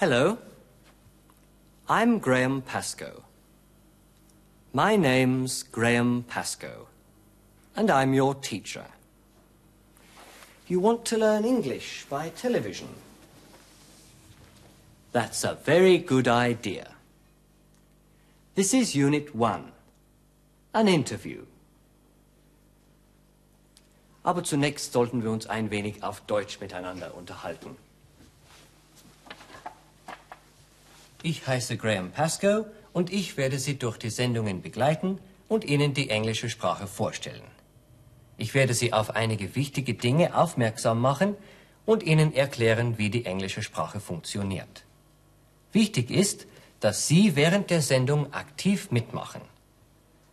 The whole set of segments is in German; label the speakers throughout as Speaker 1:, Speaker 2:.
Speaker 1: Hello. I'm Graham Pascoe. My name's Graham Pascoe, and I'm your teacher. You want to learn English by television? That's a very good idea. This is Unit 1, an interview. Aber zunächst sollten wir uns ein wenig auf Deutsch miteinander unterhalten. Ich heiße Graham Pascoe und ich werde Sie durch die Sendungen begleiten und Ihnen die englische Sprache vorstellen. Ich werde Sie auf einige wichtige Dinge aufmerksam machen und Ihnen erklären, wie die englische Sprache funktioniert. Wichtig ist, dass Sie während der Sendung aktiv mitmachen.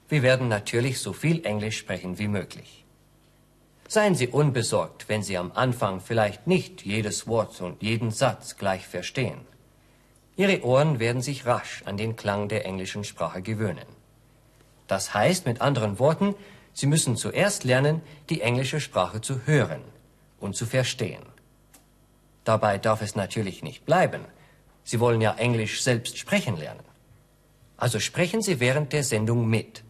Speaker 1: Wir werden natürlich so viel Englisch sprechen wie möglich. Seien Sie unbesorgt, wenn Sie am Anfang vielleicht nicht jedes Wort und jeden Satz gleich verstehen. Ihre Ohren werden sich rasch an den Klang der englischen Sprache gewöhnen. Das heißt mit anderen Worten, Sie müssen zuerst lernen, die englische Sprache zu hören und zu verstehen. Dabei darf es natürlich nicht bleiben. Sie wollen ja Englisch selbst sprechen lernen. Also sprechen Sie während der Sendung mit.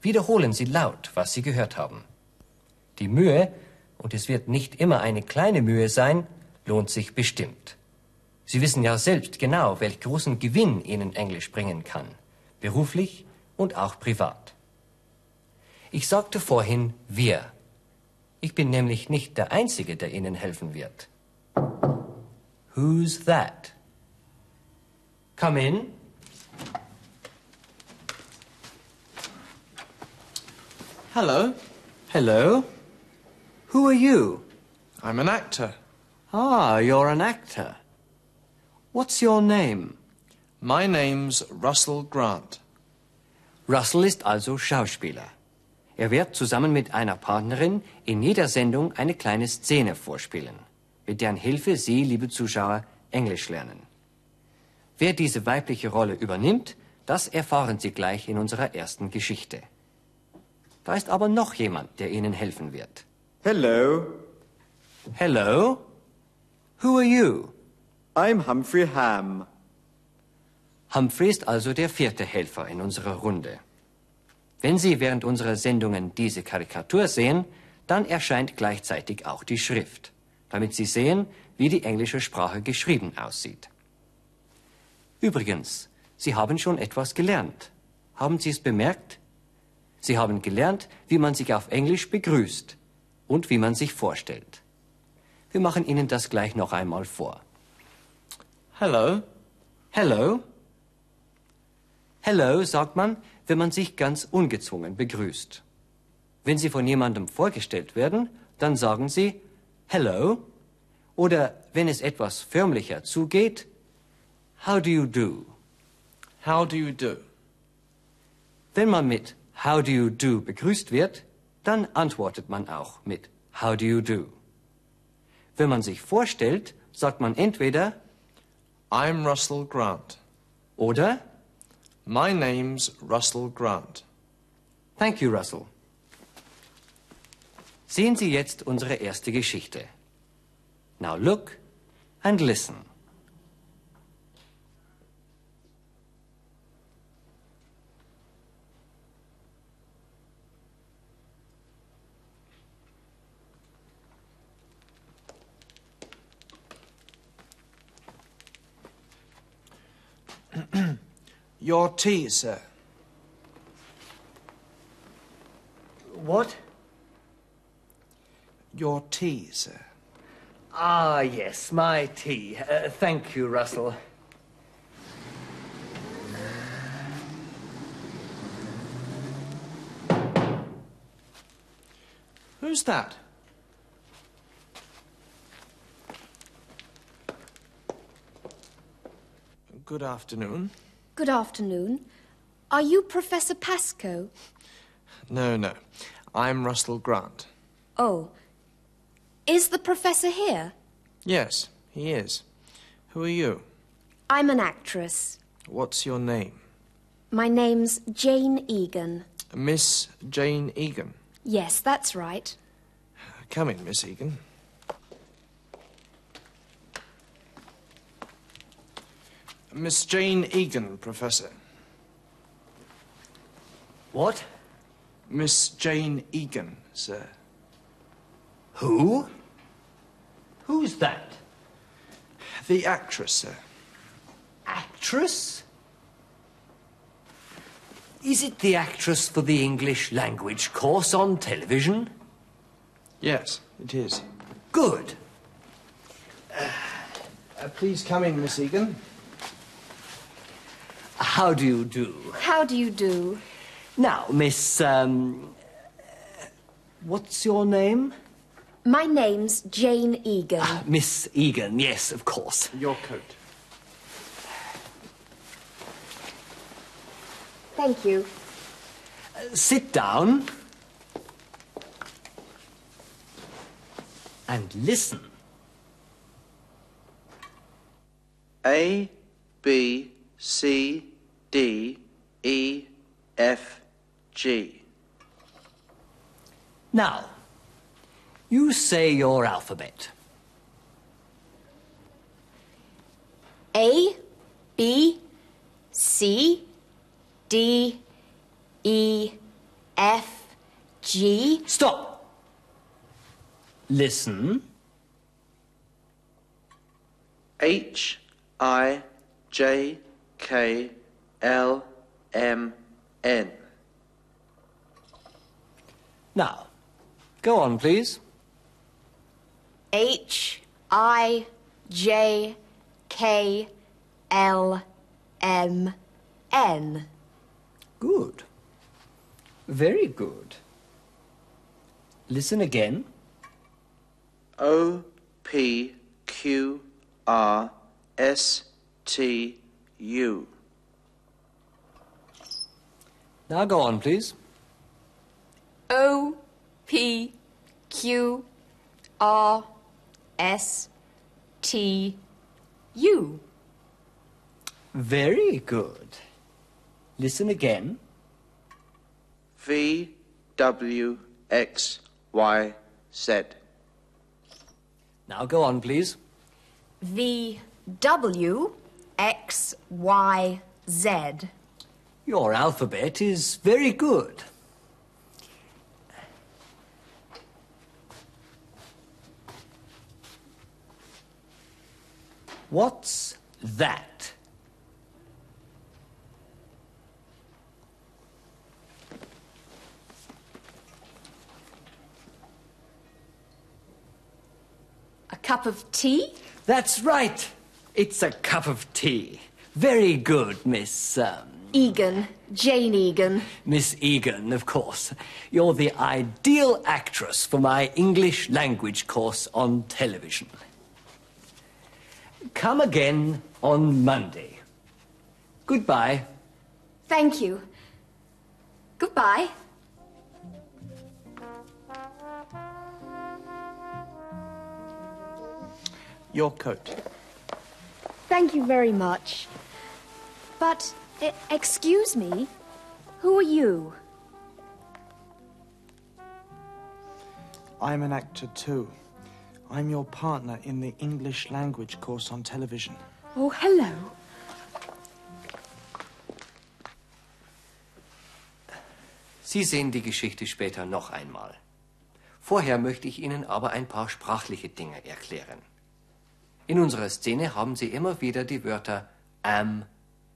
Speaker 1: Wiederholen Sie laut, was Sie gehört haben. Die Mühe, und es wird nicht immer eine kleine Mühe sein, lohnt sich bestimmt. Sie wissen ja selbst genau, welch großen Gewinn Ihnen Englisch bringen kann, beruflich und auch privat. Ich sagte vorhin wir. Ich bin nämlich nicht der Einzige, der Ihnen helfen wird. Who's that? Come in.
Speaker 2: Hello,
Speaker 1: Hello. Who are you?
Speaker 2: I'm an actor.
Speaker 1: Ah, you're an actor. What's your name?
Speaker 2: My name's Russell Grant.
Speaker 1: Russell ist also Schauspieler. Er wird zusammen mit einer Partnerin in jeder Sendung eine kleine Szene vorspielen, mit deren Hilfe Sie, liebe Zuschauer, Englisch lernen. Wer diese weibliche Rolle übernimmt, das erfahren Sie gleich in unserer ersten Geschichte. Da ist aber noch jemand, der Ihnen helfen wird.
Speaker 3: Hello,
Speaker 1: Hello? Who are you?
Speaker 3: I'm Humphrey Ham.
Speaker 1: Humphrey ist also der vierte Helfer in unserer Runde. Wenn Sie während unserer Sendungen diese Karikatur sehen, dann erscheint gleichzeitig auch die Schrift, damit Sie sehen, wie die englische Sprache geschrieben aussieht. Übrigens, Sie haben schon etwas gelernt. Haben Sie es bemerkt? Sie haben gelernt, wie man sich auf Englisch begrüßt und wie man sich vorstellt. Wir machen Ihnen das gleich noch einmal vor.
Speaker 2: Hello,
Speaker 1: Hello. Hello sagt man, wenn man sich ganz ungezwungen begrüßt. Wenn Sie von jemandem vorgestellt werden, dann sagen Sie Hello. Oder wenn es etwas förmlicher zugeht, How do you do?
Speaker 2: how do you do?
Speaker 1: Wenn man mit How do you do begrüßt wird, dann antwortet man auch mit How do you do? Wenn man sich vorstellt, sagt man entweder
Speaker 2: I'm Russell Grant.
Speaker 1: oder
Speaker 2: My name's Russell Grant.
Speaker 1: Thank you, Russell. Sehen Sie jetzt unsere erste Geschichte. Now look and listen.
Speaker 2: Your tea, sir.
Speaker 1: What?
Speaker 2: Your tea, sir.
Speaker 1: Ah, yes, my tea. Uh, thank you, Russell.
Speaker 2: Who's that? Good afternoon.
Speaker 4: Good afternoon. Are you Professor Pascoe?
Speaker 2: No, no. I'm Russell Grant.
Speaker 4: Oh. Is the professor here?
Speaker 2: Yes, he is. Who are you?
Speaker 4: I'm an actress.
Speaker 2: What's your name?
Speaker 4: My name's Jane Egan.
Speaker 2: Miss Jane Egan.
Speaker 4: Yes, that's right.
Speaker 2: Come in, Miss Egan. Miss Jane Egan, Professor.
Speaker 1: What?
Speaker 2: Miss Jane Egan, sir.
Speaker 1: Who? Who's that?
Speaker 2: The actress, sir.
Speaker 1: Actress? Is it the actress for the English language course on television?
Speaker 2: Yes, it is.
Speaker 1: Good.
Speaker 2: Uh, please come in, Miss Egan.
Speaker 1: How do you do?
Speaker 4: How do you do?
Speaker 1: Now, Miss, um. What's your name?
Speaker 4: My name's Jane Egan.
Speaker 1: Miss Egan, yes, of course.
Speaker 2: Your coat.
Speaker 4: Thank you.
Speaker 1: Sit down. And listen.
Speaker 5: A, B, C, D, E, F, G.
Speaker 1: Now, you say your alphabet.
Speaker 4: A, B, C, D, E, F, G.
Speaker 1: Stop. Listen.
Speaker 5: H, I, J, K, L, M, N.
Speaker 1: Now, go on, please.
Speaker 4: H, I, J, K, L, M, N.
Speaker 1: Good. Very good. Listen again.
Speaker 5: O, P, Q, R, S, T, U.
Speaker 1: Now go on, please.
Speaker 4: O, P, Q, R, S, T, U.
Speaker 1: Very good. Listen again.
Speaker 5: V, W, X, Y, Z.
Speaker 1: Now go on, please.
Speaker 4: V, W, X, Y, Z.
Speaker 1: Your alphabet is very good. What's that?
Speaker 4: A cup of tea?
Speaker 1: That's right. It's a cup of tea. Very good, Miss. Um,
Speaker 4: Egan, Jane Egan.
Speaker 1: Miss Egan, of course. You're the ideal actress for my English language course on television. Come again on Monday. Goodbye.
Speaker 4: Thank you. Goodbye.
Speaker 2: Your coat.
Speaker 4: Thank you very much. But, excuse me, who are you?
Speaker 2: I'm an actor too. I'm your partner in the English language course on television.
Speaker 4: Oh, hello.
Speaker 1: Sie sehen die Geschichte später noch einmal. Vorher möchte ich Ihnen aber ein paar sprachliche Dinge erklären. In unserer Szene haben Sie immer wieder die Wörter am,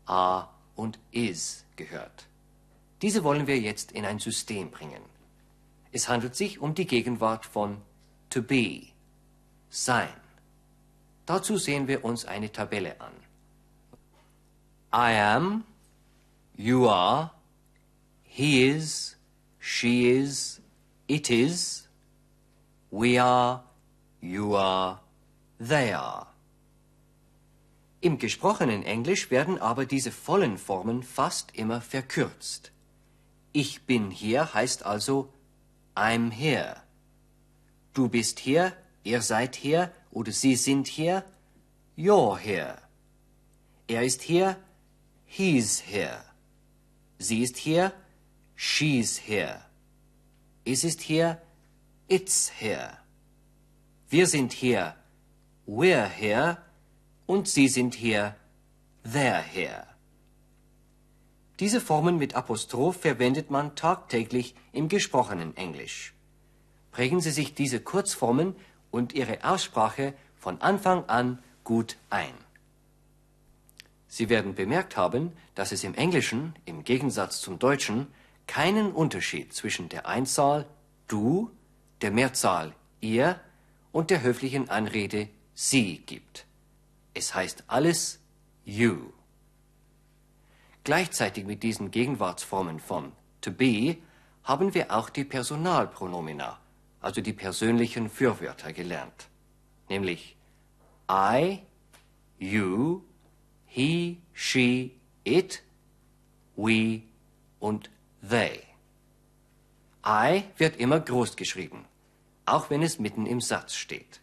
Speaker 1: are und is gehört. Diese wollen wir jetzt in ein System bringen. Es handelt sich um die Gegenwart von to be, sein. Dazu sehen wir uns eine Tabelle an. I am, you are, he is, she is, it is, we are, you are, they are. Im gesprochenen Englisch werden aber diese vollen Formen fast immer verkürzt. Ich bin hier heißt also I'm here. Du bist hier, ihr seid hier oder sie sind hier, you're here. Er ist hier, he's here. Sie ist hier, she's here. Es ist hier, it's here. Wir sind hier, we're here. Und Sie sind hier, their hair. Diese Formen mit Apostroph verwendet man tagtäglich im gesprochenen Englisch. Prägen Sie sich diese Kurzformen und Ihre Aussprache von Anfang an gut ein. Sie werden bemerkt haben, dass es im Englischen, im Gegensatz zum Deutschen, keinen Unterschied zwischen der Einzahl du, der Mehrzahl ihr und der höflichen Anrede sie gibt. Es heißt alles you. Gleichzeitig mit diesen Gegenwartsformen von to be haben wir auch die Personalpronomina, also die persönlichen Fürwörter gelernt, nämlich I, you, he, she, it, we und they. I wird immer groß geschrieben, auch wenn es mitten im Satz steht.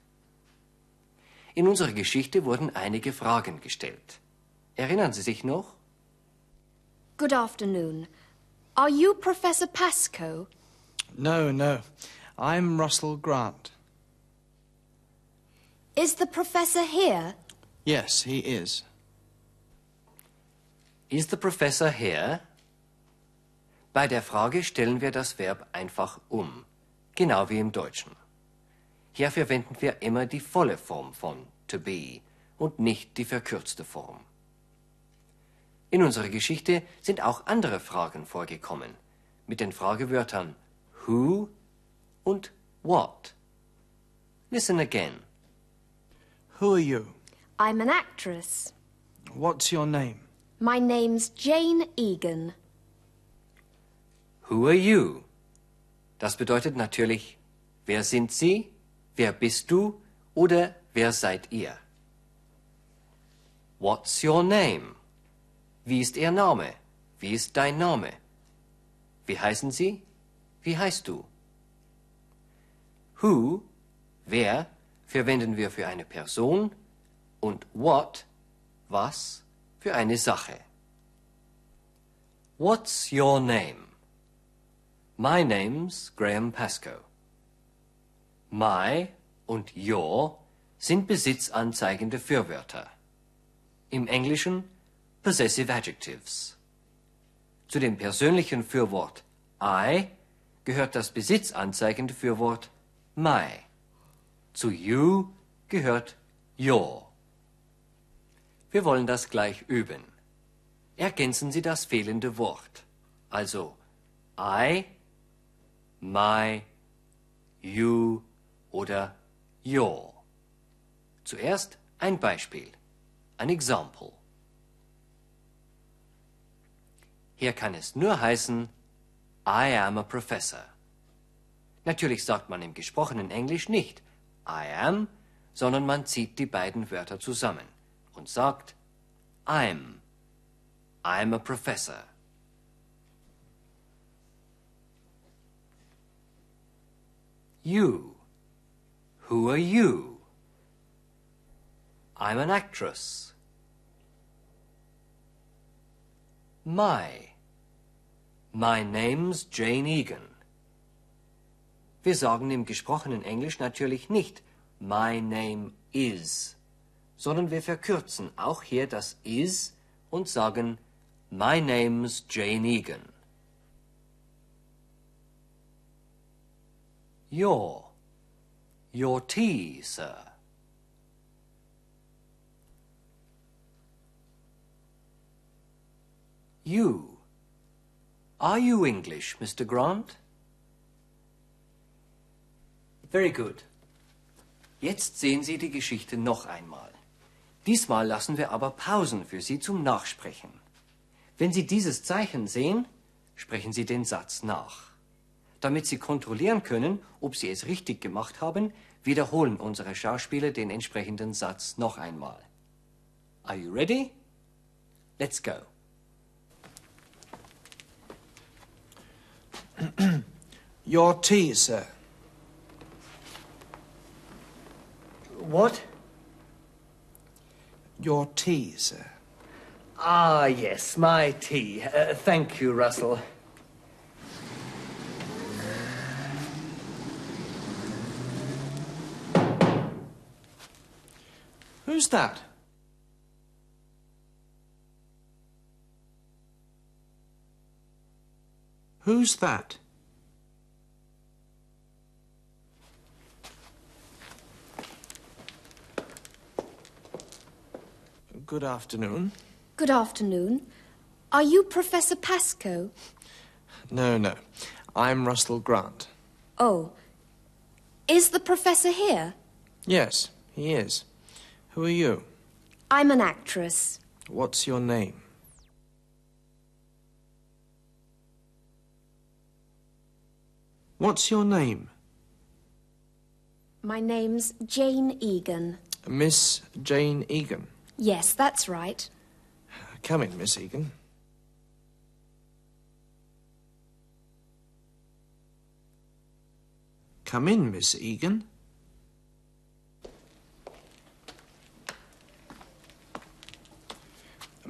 Speaker 1: In unserer Geschichte wurden einige Fragen gestellt. Erinnern Sie sich noch?
Speaker 4: Good afternoon. Are you Professor Pascoe?
Speaker 2: No, no. I'm Russell Grant.
Speaker 4: Is the professor here?
Speaker 2: Yes, he is.
Speaker 1: Is the professor here? Bei der Frage stellen wir das Verb einfach um, genau wie im Deutschen. Hier verwenden wir immer die volle Form von to be und nicht die verkürzte Form. In unserer Geschichte sind auch andere Fragen vorgekommen, mit den Fragewörtern who und what. Listen again.
Speaker 2: Who are you?
Speaker 4: I'm an actress.
Speaker 2: What's your name?
Speaker 4: My name's Jane Egan.
Speaker 1: Who are you? Das bedeutet natürlich, wer sind Sie, wer bist du oder wer seid ihr? What's your name? Wie ist Ihr Name? Wie ist dein Name? Wie heißen Sie? Wie heißt du? Who, wer, verwenden wir für eine Person und what, was, für eine Sache. What's your name? My name's Graham Pascoe. My und your sind besitzanzeigende Fürwörter. Im Englischen possessive adjectives. Zu dem persönlichen Fürwort I gehört das besitzanzeigende Fürwort my. Zu you gehört your. Wir wollen das gleich üben. Ergänzen Sie das fehlende Wort. Also I, my, you oder your. Zuerst ein Beispiel. Ein Example. Hier kann es nur heißen, I am a professor. Natürlich sagt man im gesprochenen Englisch nicht I am, sondern man zieht die beiden Wörter zusammen und sagt I'm. I'm a professor. You. Who are you? I'm an actress. My. My name's Jane Egan. Wir sagen im gesprochenen Englisch natürlich nicht My name is, sondern wir verkürzen auch hier das is und sagen My name's Jane Egan. Your. Your tea, sir. You. Are you English, Mr. Grant? Very good. Jetzt sehen Sie die Geschichte noch einmal. Diesmal lassen wir aber Pausen für Sie zum Nachsprechen. Wenn Sie dieses Zeichen sehen, sprechen Sie den Satz nach. Damit Sie kontrollieren können, ob Sie es richtig gemacht haben, wiederholen unsere Schauspieler den entsprechenden Satz noch einmal. Are you ready? Let's go.
Speaker 2: Your tea, sir.
Speaker 1: What?
Speaker 2: Your tea, sir.
Speaker 1: Ah, yes, my tea. Uh, thank you, Russell.
Speaker 2: Who's that? Who's that? Good afternoon.
Speaker 4: Good afternoon. Are you Professor Pascoe?
Speaker 2: No, no. I'm Russell Grant.
Speaker 4: Oh. Is the professor here?
Speaker 2: Yes, he is. Who are you?
Speaker 4: I'm an actress.
Speaker 2: What's your name? What's your name?
Speaker 4: My name's Jane Egan.
Speaker 2: Miss Jane Egan.
Speaker 4: Yes, that's right.
Speaker 2: Come in, Miss Egan. Come in, Miss Egan.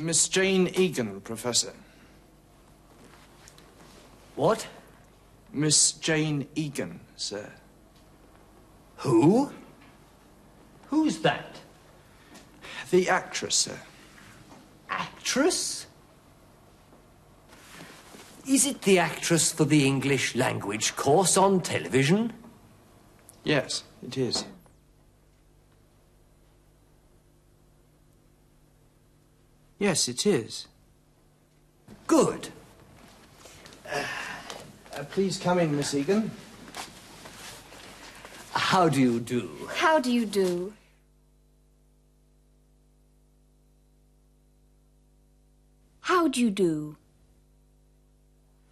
Speaker 2: Miss Jane Egan, Professor.
Speaker 1: What?
Speaker 2: Miss Jane Egan, sir.
Speaker 1: Who? Who's that?
Speaker 2: The actress, sir.
Speaker 1: Actress? Is it the actress for the English language course on television?
Speaker 2: Yes, it is. Yes, it is.
Speaker 1: Good.
Speaker 2: Uh, please come in, Miss Egan.
Speaker 1: How do you do?
Speaker 4: How do you do? How do you do?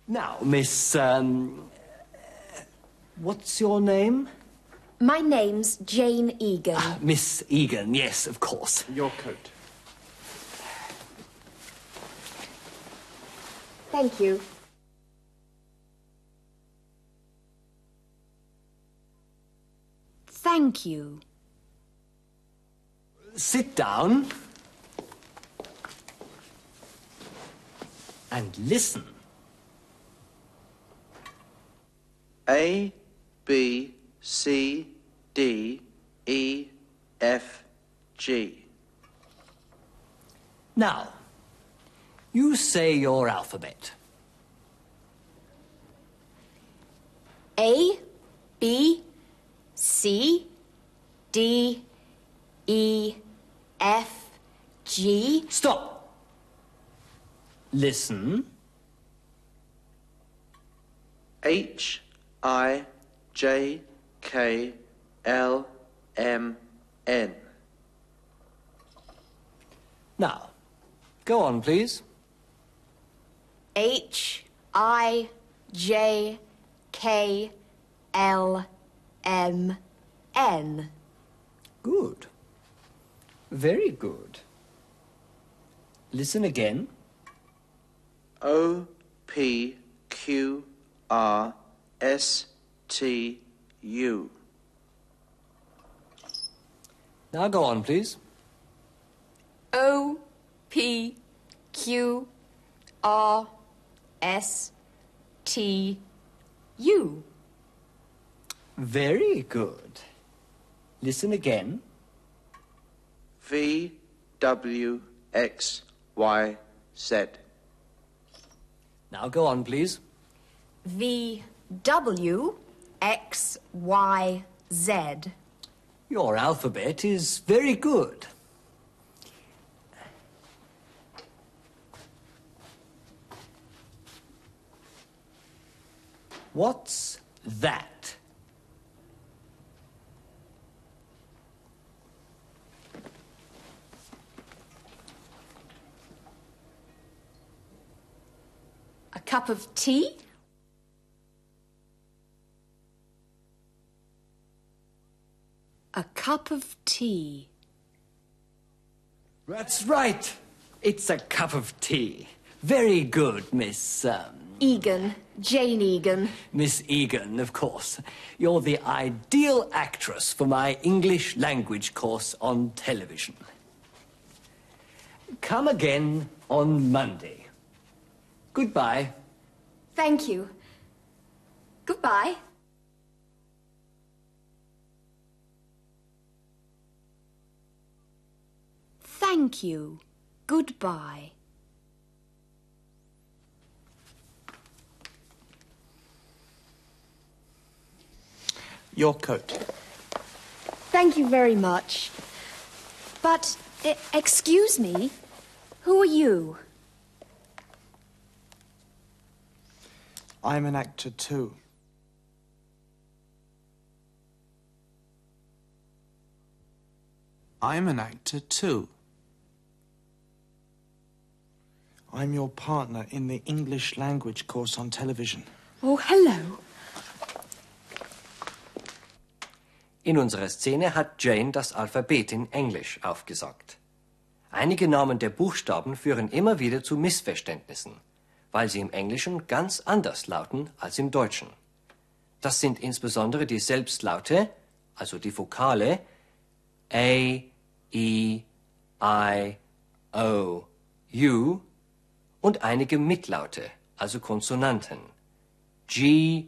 Speaker 1: Now, Miss, um. What's your name?
Speaker 4: My name's Jane Egan.
Speaker 1: Miss Egan, yes, of course.
Speaker 2: Your coat.
Speaker 4: Thank you. Thank you.
Speaker 1: Sit down. And listen.
Speaker 5: A B C D E F G.
Speaker 1: Now, you say your alphabet.
Speaker 4: A, B, C, D, E, F, G.
Speaker 1: Stop. Listen.
Speaker 5: H I J K L M N.
Speaker 1: Now, go on, please.
Speaker 4: H, I, J, K, L, M, N.
Speaker 1: Good. Very good. Listen again.
Speaker 5: O P Q R S T U.
Speaker 1: Now go on, please.
Speaker 4: O, P, Q, R, S, T, U.
Speaker 1: Very good. Listen again.
Speaker 5: V W X Y Z.
Speaker 1: Now go on, please.
Speaker 4: V, W, X, Y, Z.
Speaker 1: Your alphabet is very good. What's that?
Speaker 4: A cup of tea? A cup of tea.
Speaker 1: That's right. It's a cup of tea. Very good, Miss, um,
Speaker 4: Egan, Jane Egan.
Speaker 1: Miss Egan, of course. You're the ideal actress for my English language course on television. Come again on Monday. Goodbye.
Speaker 4: Thank you. Goodbye. Thank you. Goodbye.
Speaker 2: Your coat.
Speaker 4: Thank you very much. But, excuse me, who are you?
Speaker 2: I'm an actor too.
Speaker 6: I'm an actor too.
Speaker 2: I'm your partner in the English language course on television.
Speaker 4: Oh, hello.
Speaker 1: In unserer Szene hat Jane das Alphabet in Englisch aufgesagt. Einige Namen der Buchstaben führen immer wieder zu Missverständnissen, weil sie im Englischen ganz anders lauten als im Deutschen. Das sind insbesondere die Selbstlaute, also die Vokale A, E, I, O, U und einige Mitlaute, also Konsonanten G,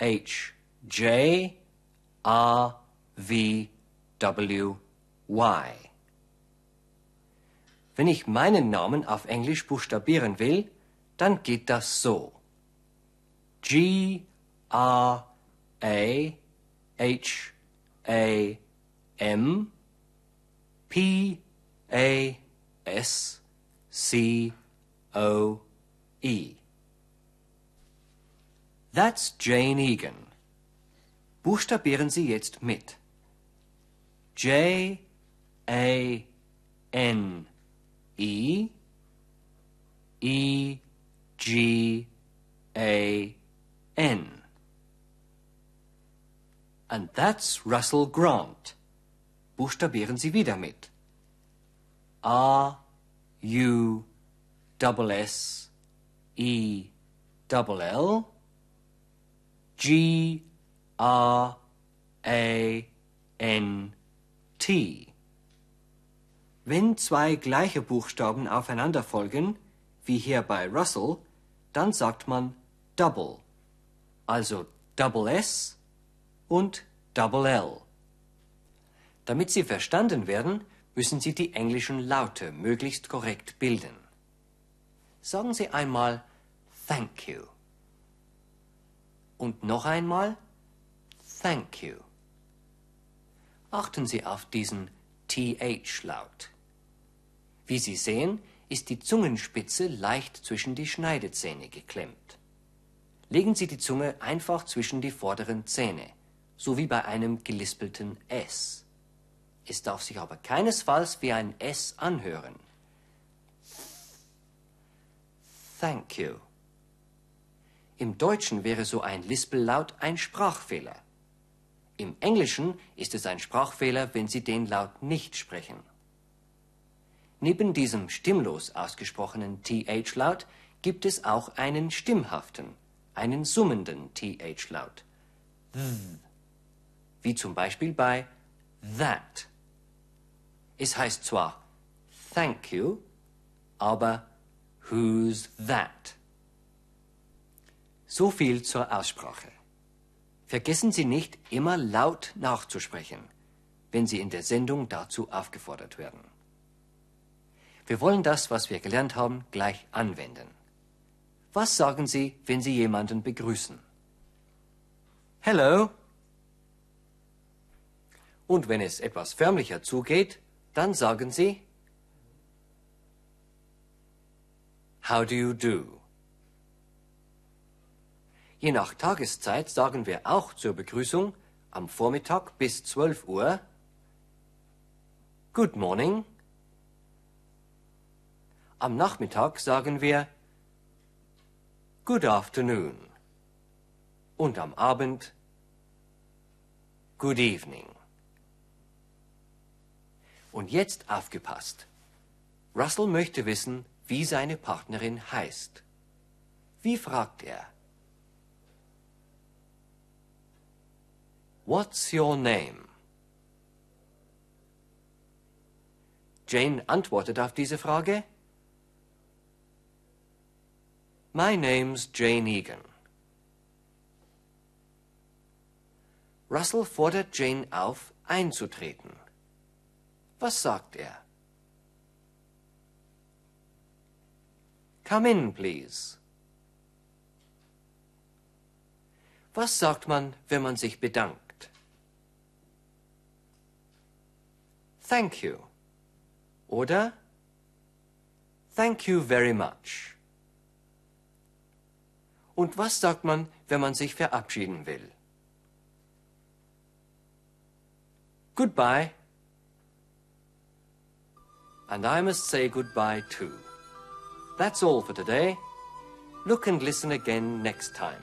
Speaker 1: H, J, R, V, W, Y. Wenn ich meinen Namen auf Englisch buchstabieren will, dann geht das so. G, R, A, H, A, M, P, A, S, C, O, E. That's Jane Egan. Buchstabieren Sie jetzt mit. J, A, N, E, E, G, A, N. And that's Russell Grant. Buchstabieren Sie wieder mit. R, U, double S, E, double L, G, R, A, N, T. Wenn zwei gleiche Buchstaben aufeinander folgen, wie hier bei Russell, dann sagt man double, also double S und double L. Damit sie verstanden werden, müssen Sie die englischen Laute möglichst korrekt bilden. Sagen Sie einmal Thank you. Und noch einmal Thank you. Achten Sie auf diesen TH-Laut. Wie Sie sehen, ist die Zungenspitze leicht zwischen die Schneidezähne geklemmt. Legen Sie die Zunge einfach zwischen die vorderen Zähne, so wie bei einem gelispelten S. Es darf sich aber keinesfalls wie ein S anhören. Thank you. Im Deutschen wäre so ein Lispellaut ein Sprachfehler. Im Englischen ist es ein Sprachfehler, wenn Sie den Laut nicht sprechen. Neben diesem stimmlos ausgesprochenen TH-Laut gibt es auch einen stimmhaften, einen summenden TH-Laut. Wie zum Beispiel bei that. Es heißt zwar thank you, aber who's that? So viel zur Aussprache. Vergessen Sie nicht, immer laut nachzusprechen, wenn Sie in der Sendung dazu aufgefordert werden. Wir wollen das, was wir gelernt haben, gleich anwenden. Was sagen Sie, wenn Sie jemanden begrüßen? Hello. Und wenn es etwas förmlicher zugeht, dann sagen Sie How do you do? Je nach Tageszeit sagen wir auch zur Begrüßung am Vormittag bis 12 Uhr Good morning. Am Nachmittag sagen wir Good afternoon. Und am Abend Good evening. Und jetzt aufgepasst. Russell möchte wissen, wie seine Partnerin heißt. Wie fragt er? What's your name? Jane antwortet auf diese Frage. My name's Jane Egan. Russell fordert Jane auf, einzutreten. Was sagt er? Come in, please. Was sagt man, wenn man sich bedankt? Thank you. Oder? Thank you very much. Und was sagt man, wenn man sich verabschieden will? Goodbye. And I must say goodbye too. That's all for today. Look and listen again next time.